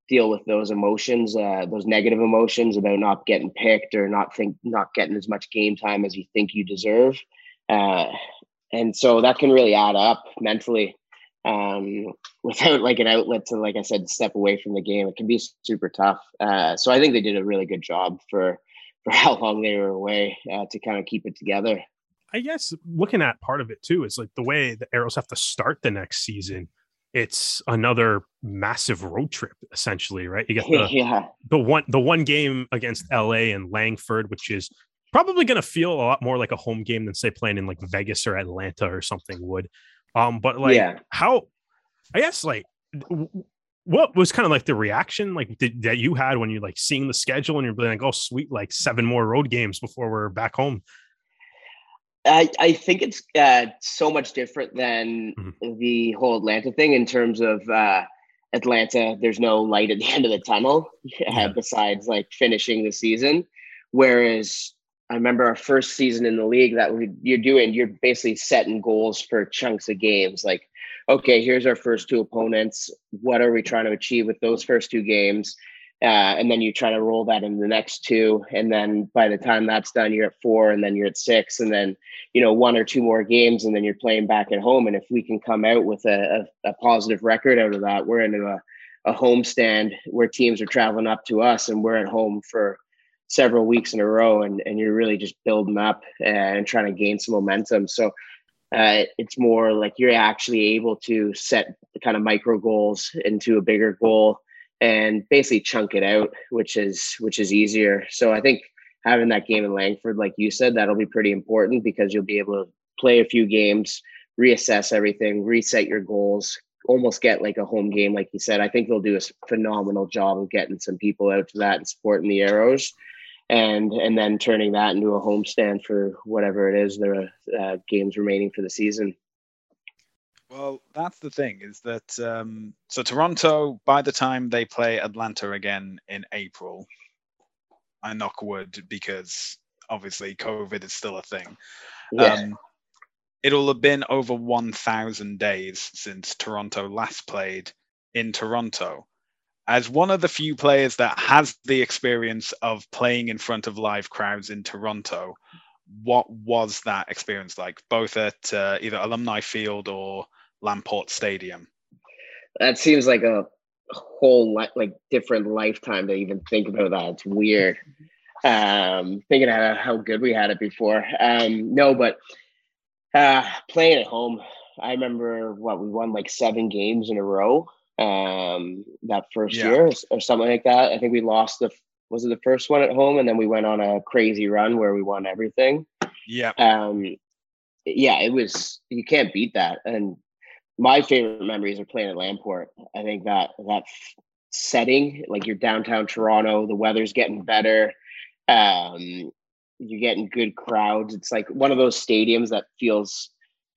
deal with those emotions, uh, those negative emotions about not getting picked or not think not getting as much game time as you think you deserve. Uh, and so that can really add up mentally. um, without like an outlet to, like I said, step away from the game. It can be super tough. Uh, so I think they did a really good job for for how long they were away uh, to kind of keep it together. I guess looking at part of it too is like the way the Arrows have to start the next season. It's another massive road trip, essentially, right? You get the yeah. the one the one game against LA and Langford, which is probably going to feel a lot more like a home game than say playing in like Vegas or Atlanta or something would. Um, but like Yeah. how, I guess like what was kind of like the reaction like did, that you had when you like seeing the schedule and you're like, oh sweet, like seven more road games before we're back home. I, I think it's uh, so much different than Mhm. the whole Atlanta thing in terms of uh, Atlanta. There's no light at the end of the tunnel uh, Yeah. besides like finishing the season. Whereas I remember our first season in the league that we, you're doing, you're basically setting goals for chunks of games. Like, okay, here's our first two opponents. What are we trying to achieve with those first two games? Uh, and then you try to roll that in the next two. And then by the time that's done, you're at four, and then you're at six, and then you know one or two more games, and then you're playing back at home. And if we can come out with a, a, a positive record out of that, we're into a, a home stand where teams are traveling up to us, and we're at home for several weeks in a row, and and you're really just building up and trying to gain some momentum. So. Uh, it's more like you're actually able to set kind of micro goals into a bigger goal and basically chunk it out, which is which is easier. So I think having that game in Langford, like you said, that'll be pretty important because you'll be able to play a few games, reassess everything, reset your goals, almost get like a home game, like you said. I think they'll do a phenomenal job of getting some people out to that and supporting the arrows. And and then turning that into a homestand for whatever it is there are uh, games remaining for the season. Well, that's the thing is that um, so Toronto, by the time they play Atlanta again in April, I knock wood because obviously COVID is still a thing. Yeah. Um, it'll have been over 1,000 days since Toronto last played in Toronto. As one of the few players that has the experience of playing in front of live crowds in Toronto, what was that experience like, both at uh, either Alumni Field or Lamport Stadium? that seems like a whole li- like different lifetime to even think about that. It's weird. Um, thinking how, how good we had it before. Um, no, but uh, playing at home, I remember what we won like seven games in a row. Um, that first Yeah. year or, something like that. I think we lost the was it the first one at home, and then we went on a crazy run where we won everything. Yeah, um yeah it was you can't beat that. And my favorite memories are playing at lamport. I think that that setting like you're downtown toronto the weather's getting better um you're getting good crowds. It's like one of those stadiums that feels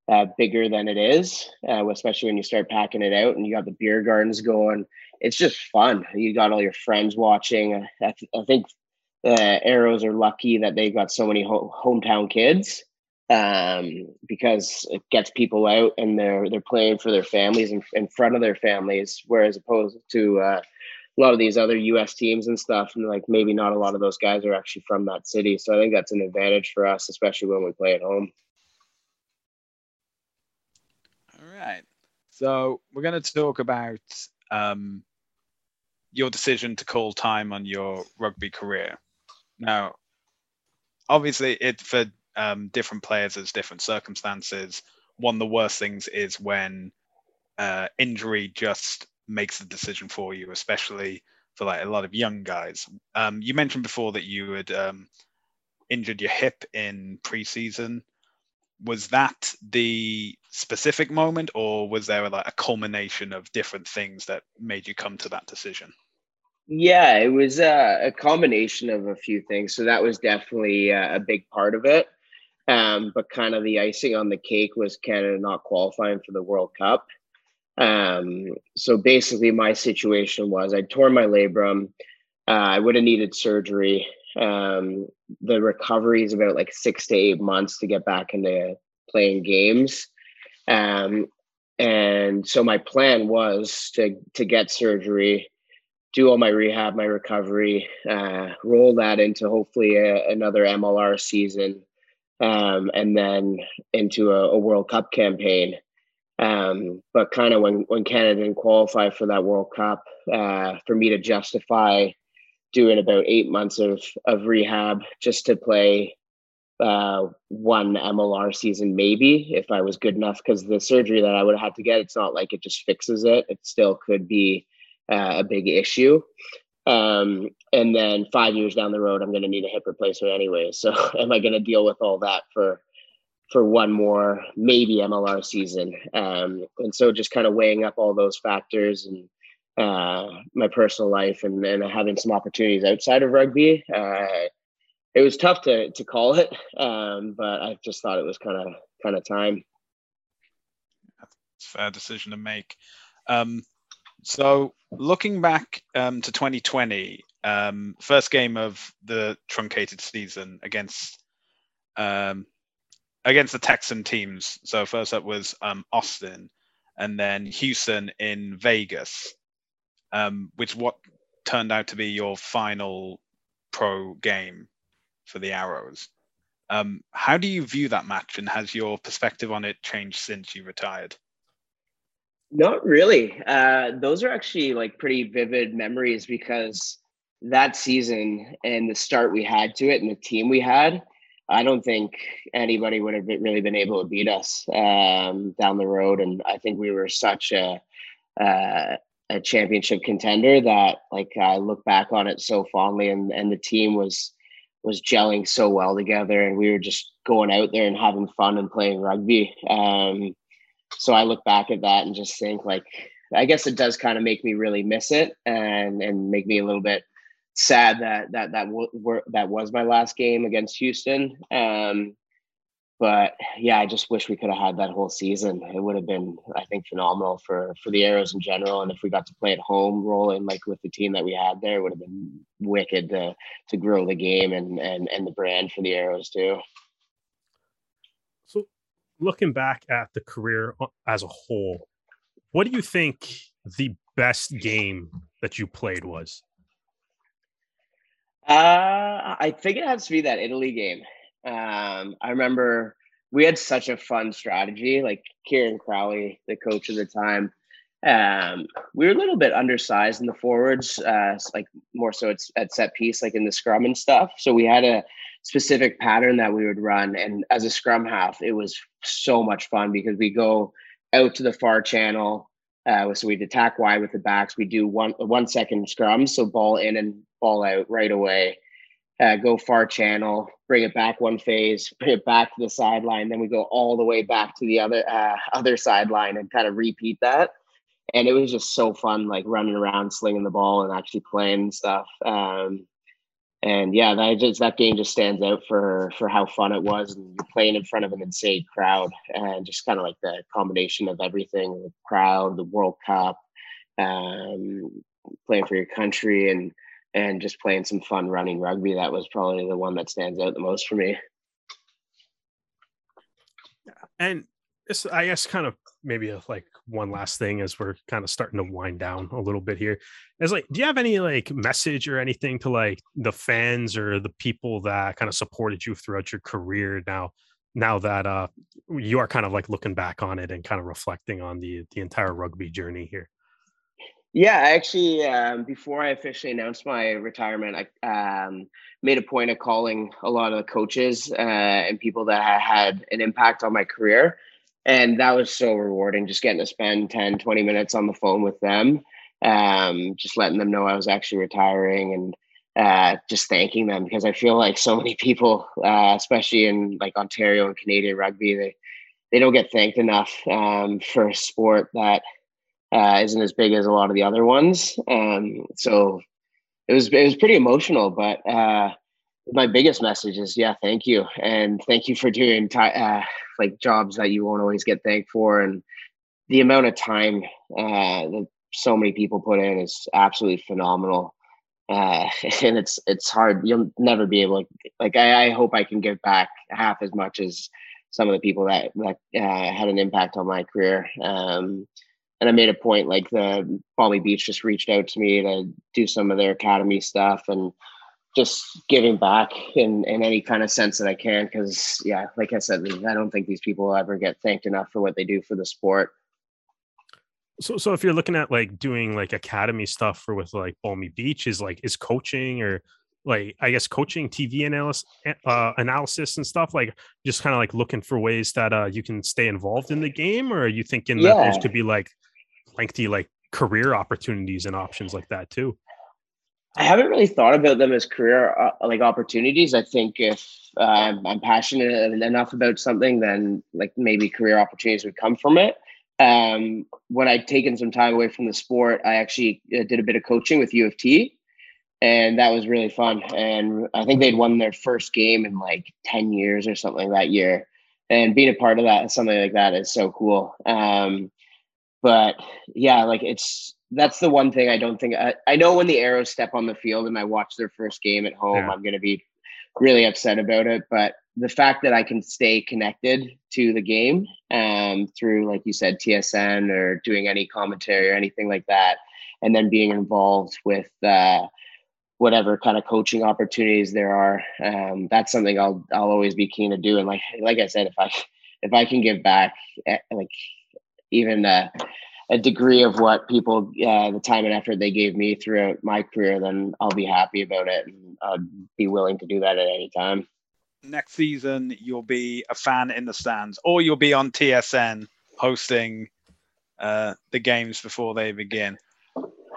uh, bigger than it is uh, especially when you start packing it out and you got the beer gardens going it's just fun you got all your friends watching i, th- I think the arrows are lucky that they got so many ho- hometown kids um, because it gets people out and they're they're playing for their families in, in front of their families, whereas opposed to uh, a lot of these other U.S. teams and stuff, and like maybe not a lot of those guys are actually from that city. So I think that's an advantage for us, especially when we play at home. All right. So we're going to talk about um, your decision to call time on your rugby career. Now, obviously, it for um, different players, there's different circumstances. One of the worst things is when uh, injury just makes the decision for you, especially for like a lot of young guys. Um, you mentioned before that you had um, injured your hip in preseason was that the specific moment or was there like a culmination of different things that made you come to that decision Yeah, it was uh, a combination of a few things. So that was definitely uh, a big part of it. Um, but kind of the icing on the cake was Canada not qualifying for the World Cup. Um, so basically, my situation was I tore my labrum. Uh, I would have needed surgery. Um, the recovery is about like six to eight months to get back into playing games. Um, and so my plan was to to get surgery, do all my rehab, my recovery, uh, roll that into hopefully a, another MLR season, um, and then into a, a World Cup campaign. Um, but kind of when when Canada didn't qualify for that World Cup, uh, for me to justify doing about eight months of of rehab just to play uh, one MLR season, maybe if I was good enough, because the surgery that I would have had to get, it's not like it just fixes it. It still could be uh, a big issue. Um, and then five years down the road, I'm going to need a hip replacement anyway. So am I going to deal with all that for for one more maybe MLR season? Um, and so just kind of weighing up all those factors and uh, my personal life and, having some opportunities outside of rugby. Uh, it was tough to to call it, um, but I just thought it was kind of kind of time. It's a fair decision to make. Um, so looking back um, to 2020, um, first game of the truncated season against um, against the Texan teams. So first up was um, Austin, and then Houston in Vegas, um, which what turned out to be your final pro game for the Arrows. Um, how do you view that match, and has your perspective on it changed since you retired? Not really. Uh, those are actually like pretty vivid memories because that season and the start we had to it and the team we had, I don't think anybody would have really been able to beat us um, down the road. And I think we were such a uh, a championship contender that like I look back on it so fondly, and and the team was was gelling so well together, and we were just going out there and having fun and playing rugby. Um, so I look back at that and just think like I guess it does kind of make me really miss it and and make me a little bit sad that that that w- that was my last game against Houston. Um, but yeah, I just wish we could have had that whole season. It would have been, I think, phenomenal for for the Arrows in general. And if we got to play at home, rolling like with the team that we had there, it would have been wicked to to grow the game and and and the brand for the Arrows too So, looking back at the career uh, as a whole, what do you think the best game that you played was? Uh, I think it has to be that Italy game. Um, I remember we had such a fun strategy. Like Kieran Crowley, the coach at the time, um, we were a little bit undersized in the forwards, uh, like more so it's at set piece, like in the scrum and stuff. So we had a specific pattern that we would run. And as a scrum half, it was so much fun because we go out to the far channel. Uh, so we'd attack wide with the backs. We do one one second scrum, so ball in and ball out right away. Uh, go far channel, bring it back one phase, bring it back to the sideline. Then we go all the way back to the other uh, other sideline and kind of repeat that. And it was just so fun, like running around, slinging the ball, and actually playing stuff. Um, and yeah, that just that game just stands out for for how fun it was, and you're playing in front of an insane crowd, and just kind of like the combination of everything: the crowd, the World Cup, um, playing for your country, and and just playing some fun running rugby. That was probably the one that stands out the most for me. And it's, I guess, kind of maybe like one last thing as we're kind of starting to wind down a little bit here is like do you have any like message or anything to like the fans or the people that kind of supported you throughout your career now now that uh you are kind of like looking back on it and kind of reflecting on the the entire rugby journey here yeah actually um, before i officially announced my retirement i um, made a point of calling a lot of the coaches uh, and people that had an impact on my career. And that was so rewarding just getting to spend 10 20 minutes on the phone with them um, just letting them know i was actually retiring and uh, just thanking them because i feel like so many people uh, especially in like ontario and canadian rugby they they don't get thanked enough um, for a sport that uh, not as big as a lot of the other ones. Um, so it was it was pretty emotional but uh, my biggest message is yeah thank you. And thank you for doing t- uh, like jobs that you won't always get thanked for. And the amount of time uh, that so many people put in is absolutely phenomenal. Uh, and it's it's hard. You'll never be able to like I, I, hope i can give back half as much as some of the people that that uh, had an impact on my career. Um, and i made a point like the Balmy Beach just reached out to me to do some of their academy stuff and just giving back in in any kind of sense that I can. Because yeah, like I said, I don't think these people ever get thanked enough for what they do for the sport. So, so if you're looking at like doing like academy stuff for with like Balmy Beach, is like is coaching or like I guess coaching, TV analysis, uh, analysis and stuff like just kind of like looking for ways that uh, you can stay involved in the game, or are you thinking yeah. that there's could be like lengthy like career opportunities and options like that too? I haven't really thought about them as career uh, like opportunities. I think if uh, I'm passionate enough about something, then like maybe career opportunities would come from it. Um, when I'd taken some time away from the sport, I actually uh, did a bit of coaching with U of T, and that was really fun. And I think they'd won their first game in like ten years or something that year. And being a part of that, something like that, is so cool. Um, but yeah, like it's that's the one thing I don't think I, I know when the arrows step on the field and I watch their first game at home, yeah. I'm going to be really upset about it. But the fact that I can stay connected to the game um, through, like you said, TSN or doing any commentary or anything like that, and then being involved with uh, whatever kind of coaching opportunities there are, um, that's something I'll I'll always be keen to do. And like like I said, if I if I can give back, eh, like even uh, a degree of what people uh, the time and effort they gave me throughout my career then i'll be happy about it and i'd be willing to do that at any time. Next season you'll be a fan in the stands or you'll be on tsn hosting uh, the games before they begin.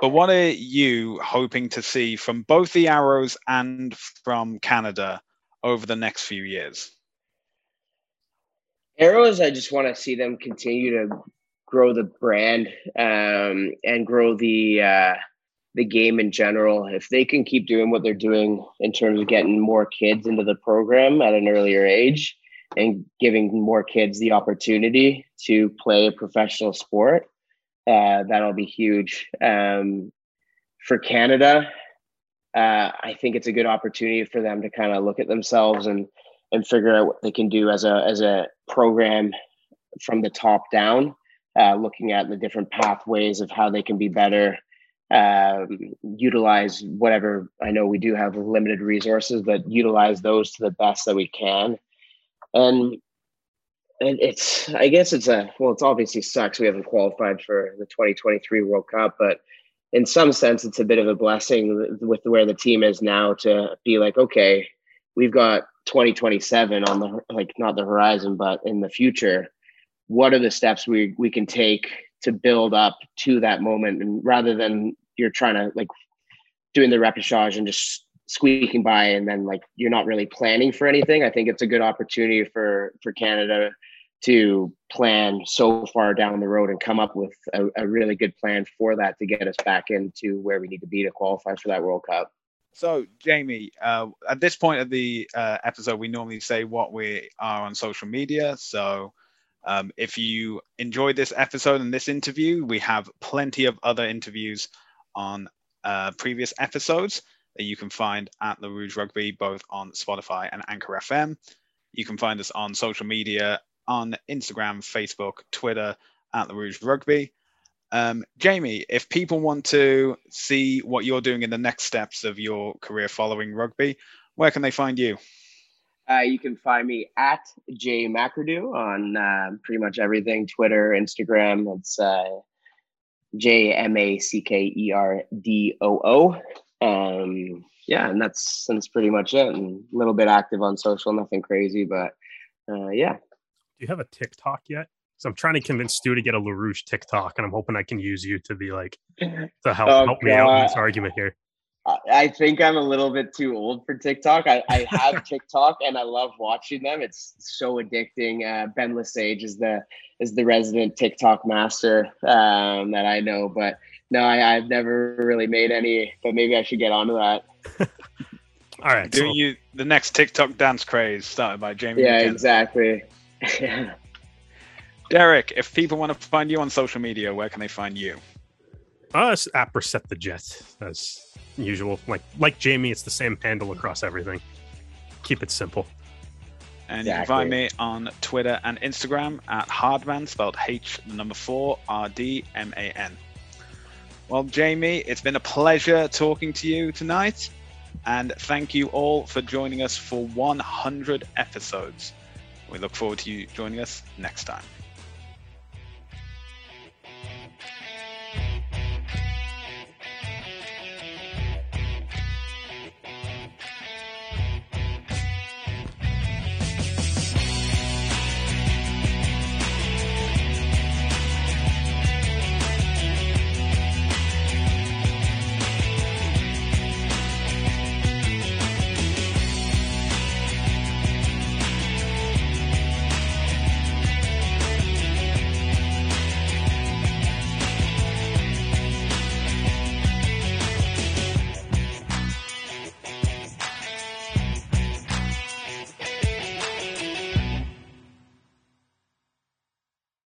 But what are you hoping to see from both the arrows and from canada over the next few years? Arrows i just want to see them continue to grow the brand um, and grow the uh, the game in general. If they can keep doing what they're doing in terms of getting more kids into the program at an earlier age and giving more kids the opportunity to play a professional sport, uh, that'll be huge. Um, for Canada, uh, I think it's a good opportunity for them to kind of look at themselves and and figure out what they can do as a as a program from the top down uh, looking at the different pathways of how they can be better, um, utilize whatever. I know we do have limited resources, but utilize those to the best that we can. And and it's I guess it's a well, it's obviously sucks we haven't qualified for the 2023 World Cup, but in some sense, it's a bit of a blessing with where the team is now to be like, okay, we've got 2027 on the like not the horizon, but in the future what are the steps we we can take to build up to that moment and rather than you're trying to like doing the repechage and just squeaking by and then like you're not really planning for anything i think it's a good opportunity for for canada to plan so far down the road and come up with a, a really good plan for that to get us back into where we need to be to qualify for that world cup so, Jamie, uh, at this point of the uh, episode, we normally say what we are on social media. So, um, if you enjoyed this episode and this interview, we have plenty of other interviews on uh, previous episodes that you can find at the Rouge Rugby, both on Spotify and Anchor FM. You can find us on social media on Instagram, Facebook, Twitter at the Rouge Rugby. Um, Jamie, if people want to see what you're doing in the next steps of your career following rugby, where can they find you? Uh, you can find me at Jay McAdoo on uh, pretty much everything Twitter, Instagram. It's uh, J M A C K E R D O O. Um, yeah, and that's that's pretty much it. And a little bit active on social, nothing crazy, but uh, yeah. Do you have a TikTok yet? So I'm trying to convince Stu to get a LaRouche TikTok, and I'm hoping I can use you to be like to help oh, help me out in this argument here. I think I'm a little bit too old for TikTok. I, I have TikTok and I love watching them. It's so addicting. Uh, ben Lesage is the is the resident TikTok master um, that I know, but no, I, have never really made any. But maybe I should get onto that. All right, doing so. you the next TikTok dance craze started by Jamie. Yeah, exactly. Derek, if people want to find you on social media, where can they find you? Us at Percept the Jet. That's usual. Like like Jamie, it's the same handle across everything. Keep it simple. And exactly. you can find me on Twitter and Instagram at Hardman, spelled H number four R D M A N. Well, Jamie, it's been a pleasure talking to you tonight. And thank you all for joining us for 100 episodes. We look forward to you joining us next time.